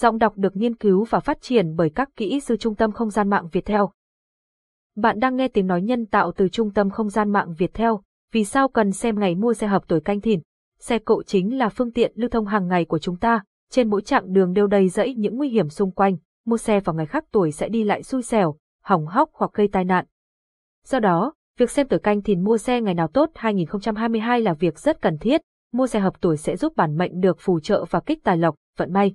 Giọng đọc được nghiên cứu và phát triển bởi các kỹ sư Trung tâm Không gian mạng Việt Theo. Bạn đang nghe tiếng nói nhân tạo từ Trung tâm Không gian mạng Việt Theo. Vì sao cần xem ngày mua xe hợp tuổi canh thìn? Xe cộ chính là phương tiện lưu thông hàng ngày của chúng ta. Trên mỗi chặng đường đều đầy rẫy những nguy hiểm xung quanh. Mua xe vào ngày khác tuổi sẽ đi lại xui xẻo, hỏng hóc hoặc gây tai nạn. Do đó, việc xem tuổi canh thìn mua xe ngày nào tốt 2022 là việc rất cần thiết. Mua xe hợp tuổi sẽ giúp bản mệnh được phù trợ và kích tài lộc, vận may.